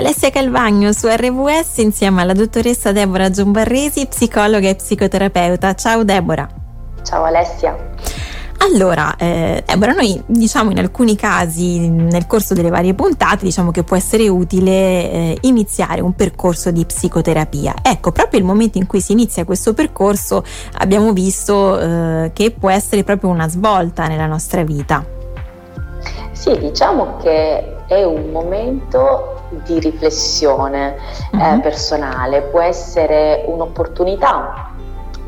Alessia Calvagno su RVS insieme alla dottoressa Deborah Giombarresi, psicologa e psicoterapeuta. Ciao Deborah. Ciao Alessia. Allora, eh, Deborah, noi diciamo in alcuni casi nel corso delle varie puntate diciamo che può essere utile eh, iniziare un percorso di psicoterapia. Ecco, proprio il momento in cui si inizia questo percorso abbiamo visto eh, che può essere proprio una svolta nella nostra vita. Sì, diciamo che è un momento di riflessione uh-huh. personale, può essere un'opportunità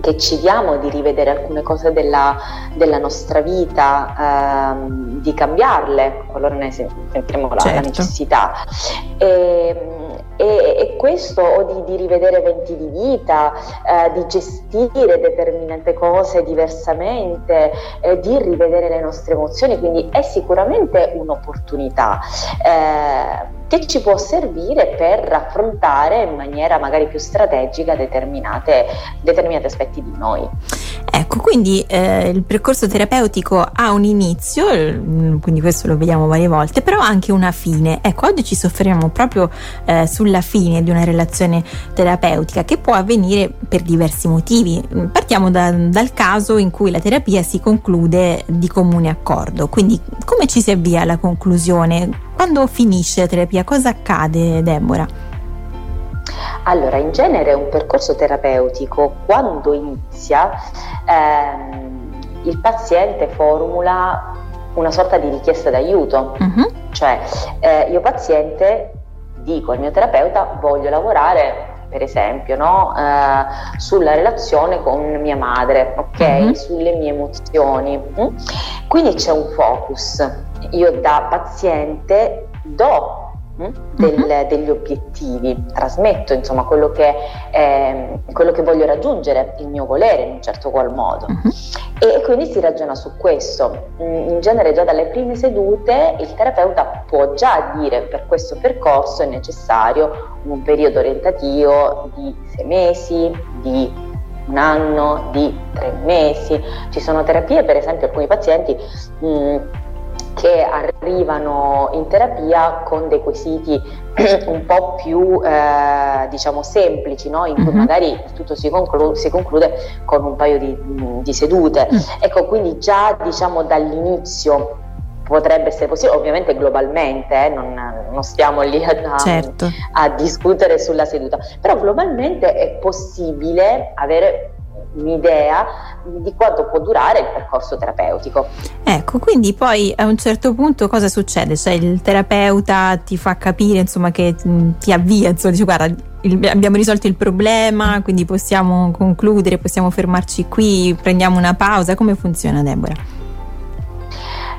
che ci diamo di rivedere alcune cose della, della nostra vita, ehm, di cambiarle, qualora ne sentiremo la, certo. la necessità. E, ehm, e, e, questo o di, di, rivedere eventi di vita, eh, di gestire determinate cose diversamente, eh, di rivedere le nostre emozioni, quindi è sicuramente un'opportunità. Eh, che ci può servire per affrontare in maniera magari più strategica determinati aspetti di noi. Ecco, quindi eh, il percorso terapeutico ha un inizio, quindi questo lo vediamo varie volte, però anche una fine. Ecco, oggi ci soffermiamo proprio eh, sulla fine di una relazione terapeutica che può avvenire per diversi motivi. Partiamo da, dal caso in cui la terapia si conclude di comune accordo, quindi come ci si avvia alla conclusione? Quando finisce la terapia, cosa accade, Deborah? Allora, in genere un percorso terapeutico, quando inizia, ehm, il paziente formula una sorta di richiesta d'aiuto, uh-huh. cioè eh, io paziente dico al mio terapeuta voglio lavorare per esempio, no? eh, sulla relazione con mia madre, ok? Uh-huh. Sulle mie emozioni. Mm? Quindi c'è un focus. Io da paziente do mm, del, uh-huh. degli obiettivi, trasmetto insomma quello che, eh, quello che, voglio raggiungere, il mio volere in un certo qual modo. Uh-huh. E, quindi si ragiona su questo. Mm, in genere già dalle prime sedute il terapeuta può già dire per questo percorso è necessario un periodo orientativo di sei mesi, di un anno, di tre mesi. Ci sono terapie, per esempio alcuni pazienti mh, mm, che arrivano in terapia con dei quesiti un po' più eh, diciamo semplici, no? in cui uh-huh. magari tutto si, conclu- si, conclude con un paio di, di sedute. Uh-huh. Ecco, quindi già diciamo dall'inizio potrebbe essere possibile, ovviamente globalmente, eh, non, non, stiamo lì a, certo. a discutere sulla seduta, però globalmente è possibile avere un'idea di quanto può durare il percorso terapeutico. Ecco, quindi poi a un certo punto cosa succede? Cioè il terapeuta ti fa capire, insomma, che mm, ti avvia, insomma, dice guarda, il, abbiamo risolto il problema, quindi possiamo concludere, possiamo fermarci qui, prendiamo una pausa. Come funziona Deborah?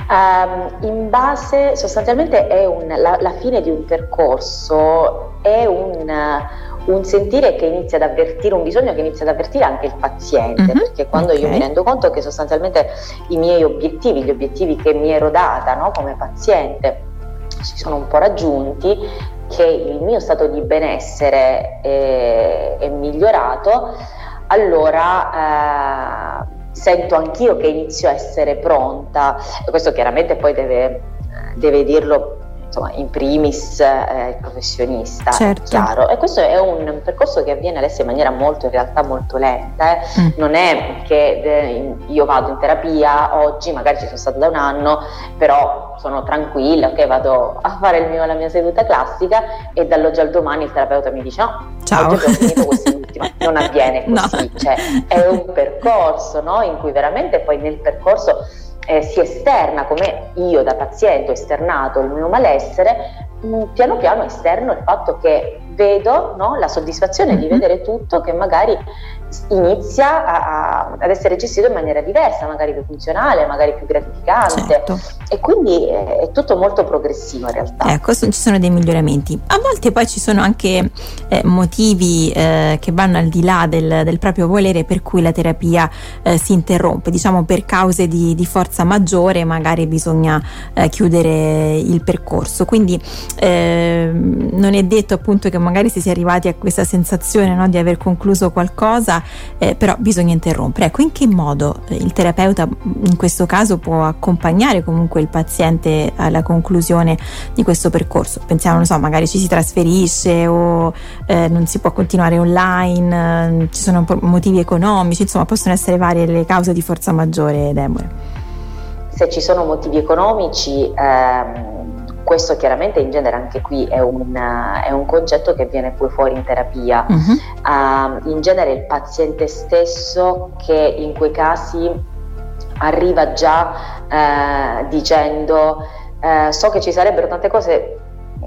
Um, in base, sostanzialmente è un, la, la, fine di un percorso, è un, un, sentire che inizia ad avvertire, un bisogno che inizia ad avvertire anche il paziente, mm-hmm. perché quando okay. io mi rendo conto che sostanzialmente i miei obiettivi, gli obiettivi che mi ero data no, come paziente, si sono un po' raggiunti, che il mio stato di benessere è, è migliorato, allora... Eh, sento anch'io che inizio a essere pronta, questo chiaramente poi deve, deve dirlo insomma, in primis eh, il professionista, certo. chiaro. E questo è un percorso che avviene adesso in maniera molto, in realtà molto lenta. Eh. Mm. Non è che eh, io vado in terapia oggi, magari ci sono stata da un anno, però sono tranquilla, ok, vado a fare mio, la mia seduta classica e dall'oggi al domani il terapeuta mi dice no, Ciao. oggi ho finito quest'ultima. Non avviene così, no. cioè è un percorso no? in cui veramente poi nel percorso eh, si esterna come io da paziente ho esternato il mio malessere, mh, piano piano esterno il fatto che vedo no, la soddisfazione mm-hmm. di vedere tutto che magari inizia a, a, ad essere gestito in maniera diversa, magari più funzionale, magari più gratificante certo. E quindi è, tutto molto progressivo in realtà. Ecco, ci sono dei miglioramenti. A volte poi ci sono anche eh, motivi eh, che vanno al di là del, del, proprio volere per cui la terapia eh, si interrompe, diciamo per cause di, di forza maggiore magari bisogna eh, chiudere il percorso, quindi ehm, non è detto appunto che magari si sia arrivati a questa sensazione no, di aver concluso qualcosa eh, però bisogna interrompere. Ecco, in che modo il terapeuta in questo caso può accompagnare comunque comunque il paziente alla conclusione di questo percorso. Pensiamo, non so, magari ci si trasferisce o eh, non si può continuare online, eh, ci sono motivi economici, insomma possono essere varie le cause di forza maggiore, Deborah. Se ci sono motivi economici, ehm, questo chiaramente in genere anche qui è un, è un, concetto che viene poi fuori in terapia. Uh-huh. Uh, in genere il paziente stesso che in quei casi arriva già uh, dicendo uh, so che ci sarebbero tante cose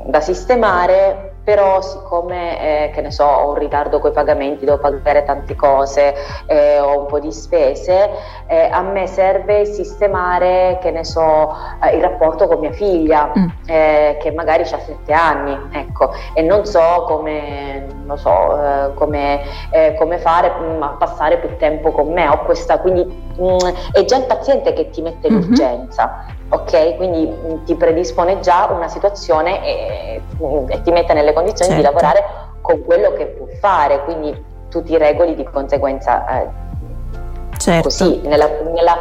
da sistemare, però siccome eh, che ne so, ho un ritardo con i pagamenti, devo pagare tante cose, eh, ho un po' di spese, eh, a me serve sistemare, che ne so, eh, il rapporto con mia figlia, mm. Eh, che magari ha sette anni, ecco, e non so come, non so, eh, come, come fare mh, mm, a passare più tempo con me, ho questa, quindi mh, mm, è già il paziente che ti mette mm-hmm. l'urgenza ok? Quindi mm, ti predispone già una situazione e, e ti mette nelle condizioni certo. di lavorare con quello che può fare, quindi tu ti regoli di conseguenza eh, certo. così, nella, nella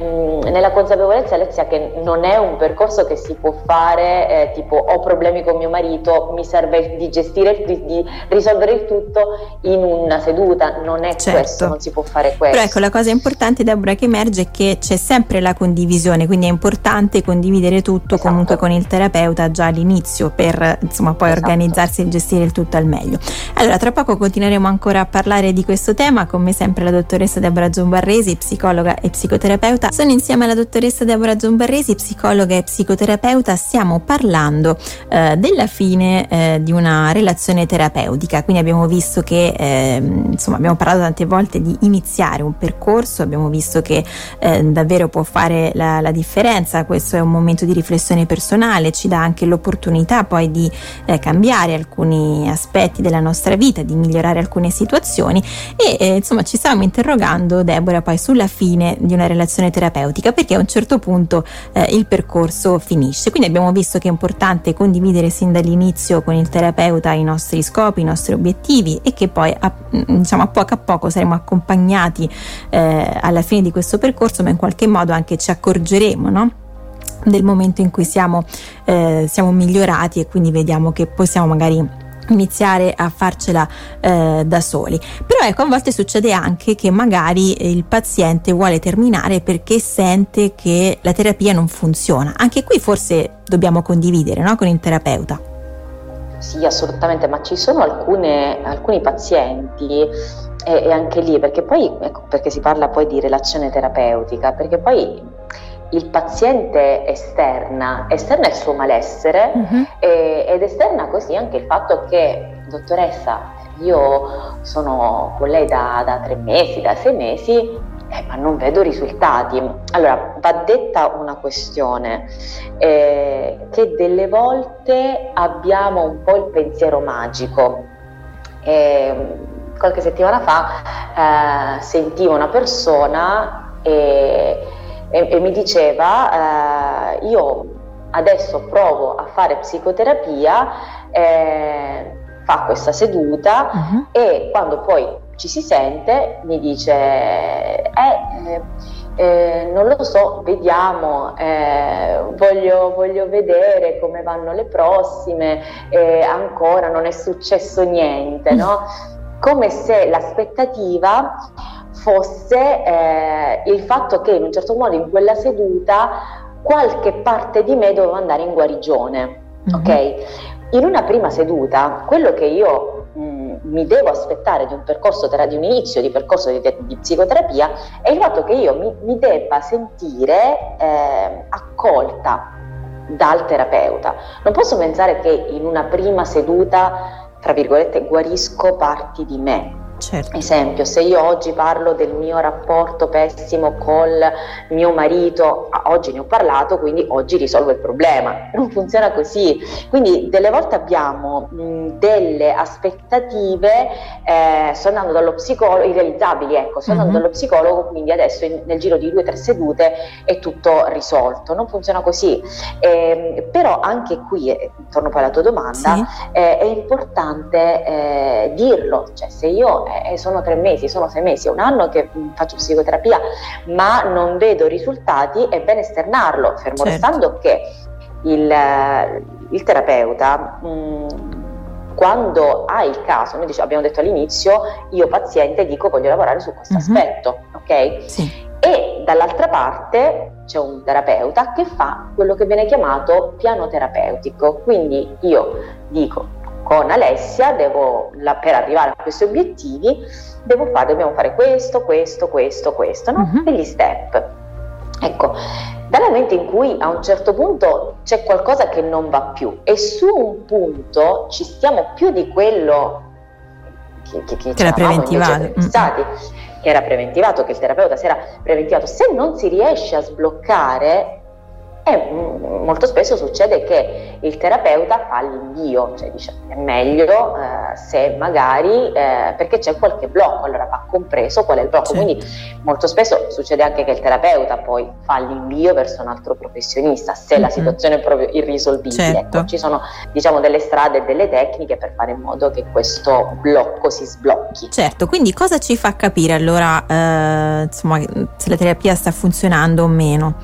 Mm, nella consapevolezza Alessia che non è un percorso che si può fare eh, tipo ho problemi con mio marito, mi serve di gestire, di, di risolvere il tutto in una seduta, non è certo. questo, non si può fare questo. Però ecco la cosa importante Deborah che emerge è che c'è sempre la condivisione, quindi è importante condividere tutto esatto. comunque con il terapeuta già all'inizio per insomma poi esatto. organizzarsi e gestire il tutto al meglio. Allora tra poco continueremo ancora a parlare di questo tema, come sempre la dottoressa Deborah Giombarresi, psicologa e psicoterapeuta sono insieme alla dottoressa Deborah Zombarresi, psicologa e psicoterapeuta. Stiamo parlando eh, della fine eh, di una relazione terapeutica. Quindi abbiamo visto che, eh, insomma, abbiamo parlato tante volte di iniziare un percorso, abbiamo visto che eh, davvero può fare la, la, differenza. Questo è un momento di riflessione personale, ci dà anche l'opportunità poi di eh, cambiare alcuni aspetti della nostra vita, di migliorare alcune situazioni e eh, insomma ci stavamo interrogando, Deborah, poi sulla fine di una relazione terapeutica perché a un certo punto eh, il percorso finisce. Quindi abbiamo visto che è importante condividere sin dall'inizio con il terapeuta i nostri scopi, i nostri obiettivi e che poi a, diciamo, a poco a poco saremo accompagnati eh, alla fine di questo percorso, ma in qualche modo anche ci accorgeremo, no? del momento in cui siamo, eh, siamo migliorati e quindi vediamo che possiamo magari iniziare a farcela eh, da soli. Però ecco, a volte succede anche che magari il paziente vuole terminare perché sente che la terapia non funziona. Anche qui forse dobbiamo condividere no? con il terapeuta. Sì, assolutamente, ma ci sono alcune, alcuni pazienti e, e, anche lì, perché poi, ecco, perché si parla poi di relazione terapeutica, perché poi il paziente esterna, esterna il suo malessere uh-huh. e, ed esterna così anche il fatto che, dottoressa, io sono con lei da, da tre mesi, da sei mesi, eh, ma non vedo risultati. Allora, va detta una questione, eh, che delle volte abbiamo un po' il pensiero magico. Eh, qualche settimana fa eh, sentivo una persona e e, e mi diceva eh, io adesso provo a fare psicoterapia, eh, fa questa seduta uh-huh. e quando poi ci si sente mi dice eh, eh, non lo so, vediamo, eh, voglio, voglio, vedere come vanno le prossime, eh, ancora non è successo niente, no? Come se l'aspettativa fosse eh, il fatto che in un certo modo in quella seduta qualche parte di me doveva andare in guarigione. Mm-hmm. Ok? In una prima seduta, quello che io mh, mm, mi devo aspettare di un percorso, di un inizio di percorso di, di psicoterapia, è il fatto che io mi, mi debba sentire eh, accolta dal terapeuta. Non posso pensare che in una prima seduta, tra virgolette, guarisco parti di me Certo. Esempio, se io oggi parlo del mio rapporto pessimo col mio marito, oggi ne ho parlato, quindi oggi risolvo il problema. Non funziona così. Quindi delle volte abbiamo mh, delle aspettative, eh, sto andando dallo psicologo, irrealizzabili, ecco, sto andando mm-hmm. dallo psicologo, quindi adesso in, nel giro di due o tre sedute è tutto risolto. Non funziona così. Eh, però anche qui, eh, torno poi alla tua domanda, sì. Eh, è importante eh, dirlo, cioè se io eh, sono tre mesi, sono sei mesi, è un anno che mm, faccio psicoterapia, ma non vedo risultati, è bene esternarlo, fermo certo. restando che il, il terapeuta mh, mm, quando ha il caso, noi diciamo, abbiamo detto all'inizio, io paziente dico voglio lavorare su questo uh-huh. aspetto, ok? Sì. E dall'altra parte c'è un terapeuta che fa quello che viene chiamato piano terapeutico, quindi io dico con Alessia devo, la, per arrivare a questi obiettivi devo fare, dobbiamo fare questo, questo, questo, questo, no? uh-huh. degli step. Ecco, dal momento in cui a un certo punto c'è qualcosa che non va più e su un punto ci stiamo più di quello che, che, che, che era preventivato, stati, che era preventivato, che il terapeuta si era preventivato, se non si riesce a sbloccare e mm, molto spesso succede che il terapeuta fa l'invio, cioè dice è meglio eh, se magari eh, perché c'è qualche blocco, allora va compreso qual è il blocco. Certo. Quindi molto spesso succede anche che il terapeuta poi fa l'invio verso un altro professionista se mm-hmm. la situazione è proprio irrisolvibile. Certo. Ecco, ci sono diciamo delle strade e delle tecniche per fare in modo che questo blocco si sblocchi. Certo, quindi cosa ci fa capire allora eh, insomma, se la terapia sta funzionando o meno?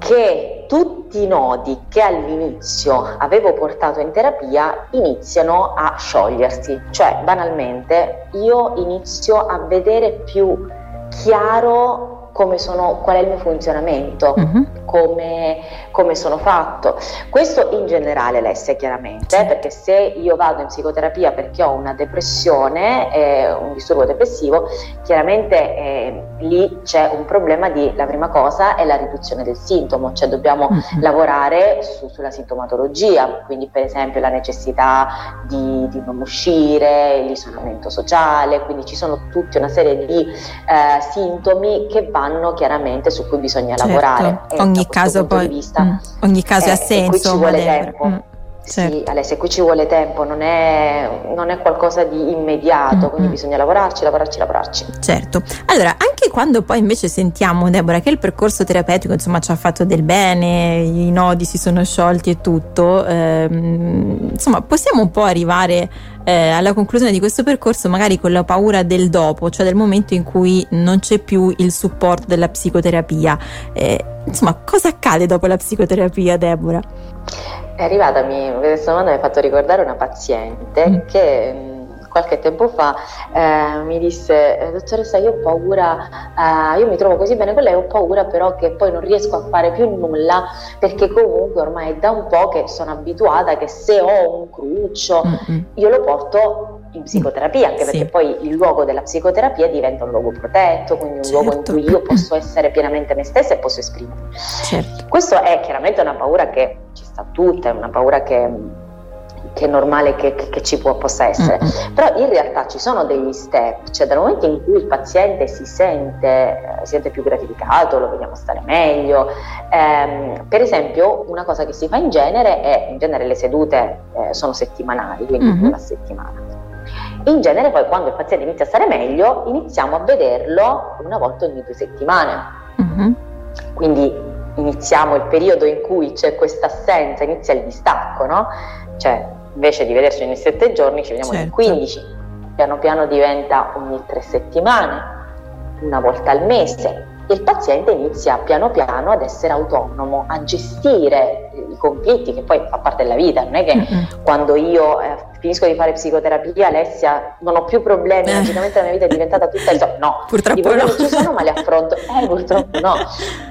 Che tutti i nodi che all'inizio avevo portato in terapia iniziano a sciogliersi, cioè banalmente io inizio a vedere più chiaro sono, qual è il mio funzionamento, uh-huh. come, come, sono fatto. Questo in generale, Alessia, chiaramente, sì. perché se io vado in psicoterapia perché ho una depressione, eh, un disturbo depressivo, chiaramente eh, lì c'è un problema di, la prima cosa è la riduzione del sintomo, cioè dobbiamo uh-huh. lavorare su, sulla sintomatologia, quindi per esempio la necessità di, di non uscire, l'isolamento sociale, quindi ci sono tutta una serie di eh, sintomi che vanno fanno chiaramente su cui bisogna certo. lavorare. ogni caso poi, mm, ogni caso eh, ha senso. Qui ci vuole tempo. Mm. Certo. Sì, Alessia, qui ci vuole tempo, non è, non è qualcosa di immediato, mm-hmm. quindi bisogna lavorarci, lavorarci, lavorarci. Certo. Allora, anche quando poi invece sentiamo, Deborah, che il percorso terapeutico insomma ci ha fatto del bene, i nodi si sono sciolti e tutto, ehm, insomma, possiamo un po' arrivare eh, alla conclusione di questo percorso magari con la paura del dopo, cioè del momento in cui non c'è più il supporto della psicoterapia. Eh, insomma, cosa accade dopo la psicoterapia, Deborah? È arrivata, mi, questa domanda mi ha fatto ricordare una paziente mm. che mm, qualche tempo fa eh, mi disse dottoressa io ho paura eh, io mi trovo così bene con lei ho paura però che poi non riesco a fare più nulla perché comunque ormai è da un po' che sono abituata che se ho un cruccio mm-hmm. io lo porto in psicoterapia, anche sì. perché poi il luogo della psicoterapia diventa un luogo protetto, quindi un certo. luogo in cui io posso essere pienamente me stessa e posso esprimermi. Certo. Questo è chiaramente una paura che ci sta tutta, è una paura che, che è normale che, che ci può, possa essere, mm-hmm. però in realtà ci sono degli step, cioè dal momento in cui il paziente si sente, eh, si sente più gratificato, lo vediamo stare meglio, ehm, per esempio una cosa che si fa in genere è, in genere le sedute eh, sono settimanali, quindi mm-hmm. una settimana in genere poi quando il paziente inizia a stare meglio iniziamo a vederlo una volta ogni due settimane. Uh-huh. Quindi iniziamo il periodo in cui c'è questa assenza, inizia il distacco, no? Cioè invece di vederci ogni sette giorni ci vediamo certo. ogni 15, piano piano diventa ogni tre settimane, una volta al mese. E il paziente inizia piano piano ad essere autonomo, a gestire i conflitti che poi fa parte della vita, non è che mm-hmm. quando io eh, finisco di fare psicoterapia, Alessia, non ho più problemi, logicamente la mia vita è diventata tutta risolta. No, purtroppo i problemi no. ci sono, ma li affronto. Eh, purtroppo no,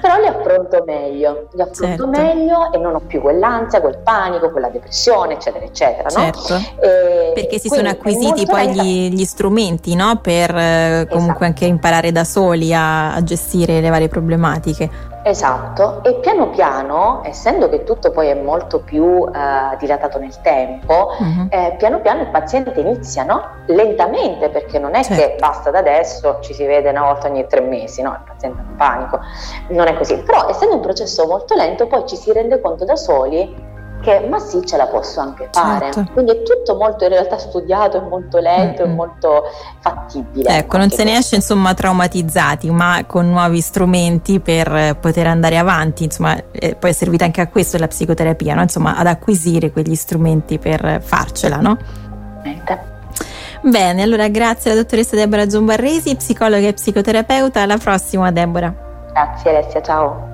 però li affronto meglio, li affronto certo. meglio e non ho più quell'ansia, quel panico, quella depressione, eccetera, eccetera. Certo. No? E Perché si sono acquisiti poi gli, gli, strumenti, no? Per eh, comunque esatto. anche imparare da soli a, a gestire le varie problematiche. Esatto, e piano piano, essendo che tutto poi è molto più eh, dilatato nel tempo, uh-huh. eh, piano piano il paziente inizia, no? Lentamente, perché non è certo. che basta da adesso, ci si vede una volta ogni tre mesi, no? Il paziente in panico, non è così. Però essendo un processo molto lento, poi ci si rende conto da soli che ma sì ce la posso anche fare certo. quindi è tutto molto in realtà studiato è molto lento mm-hmm. è molto fattibile ecco non se ne esce insomma traumatizzati ma con nuovi strumenti per poter andare avanti insomma poi è servita anche a questo la psicoterapia no? insomma ad acquisire quegli strumenti per farcela no? Bene, allora grazie alla dottoressa Deborah Zombarresi, psicologa e psicoterapeuta. Alla prossima, Deborah. Grazie Alessia, ciao.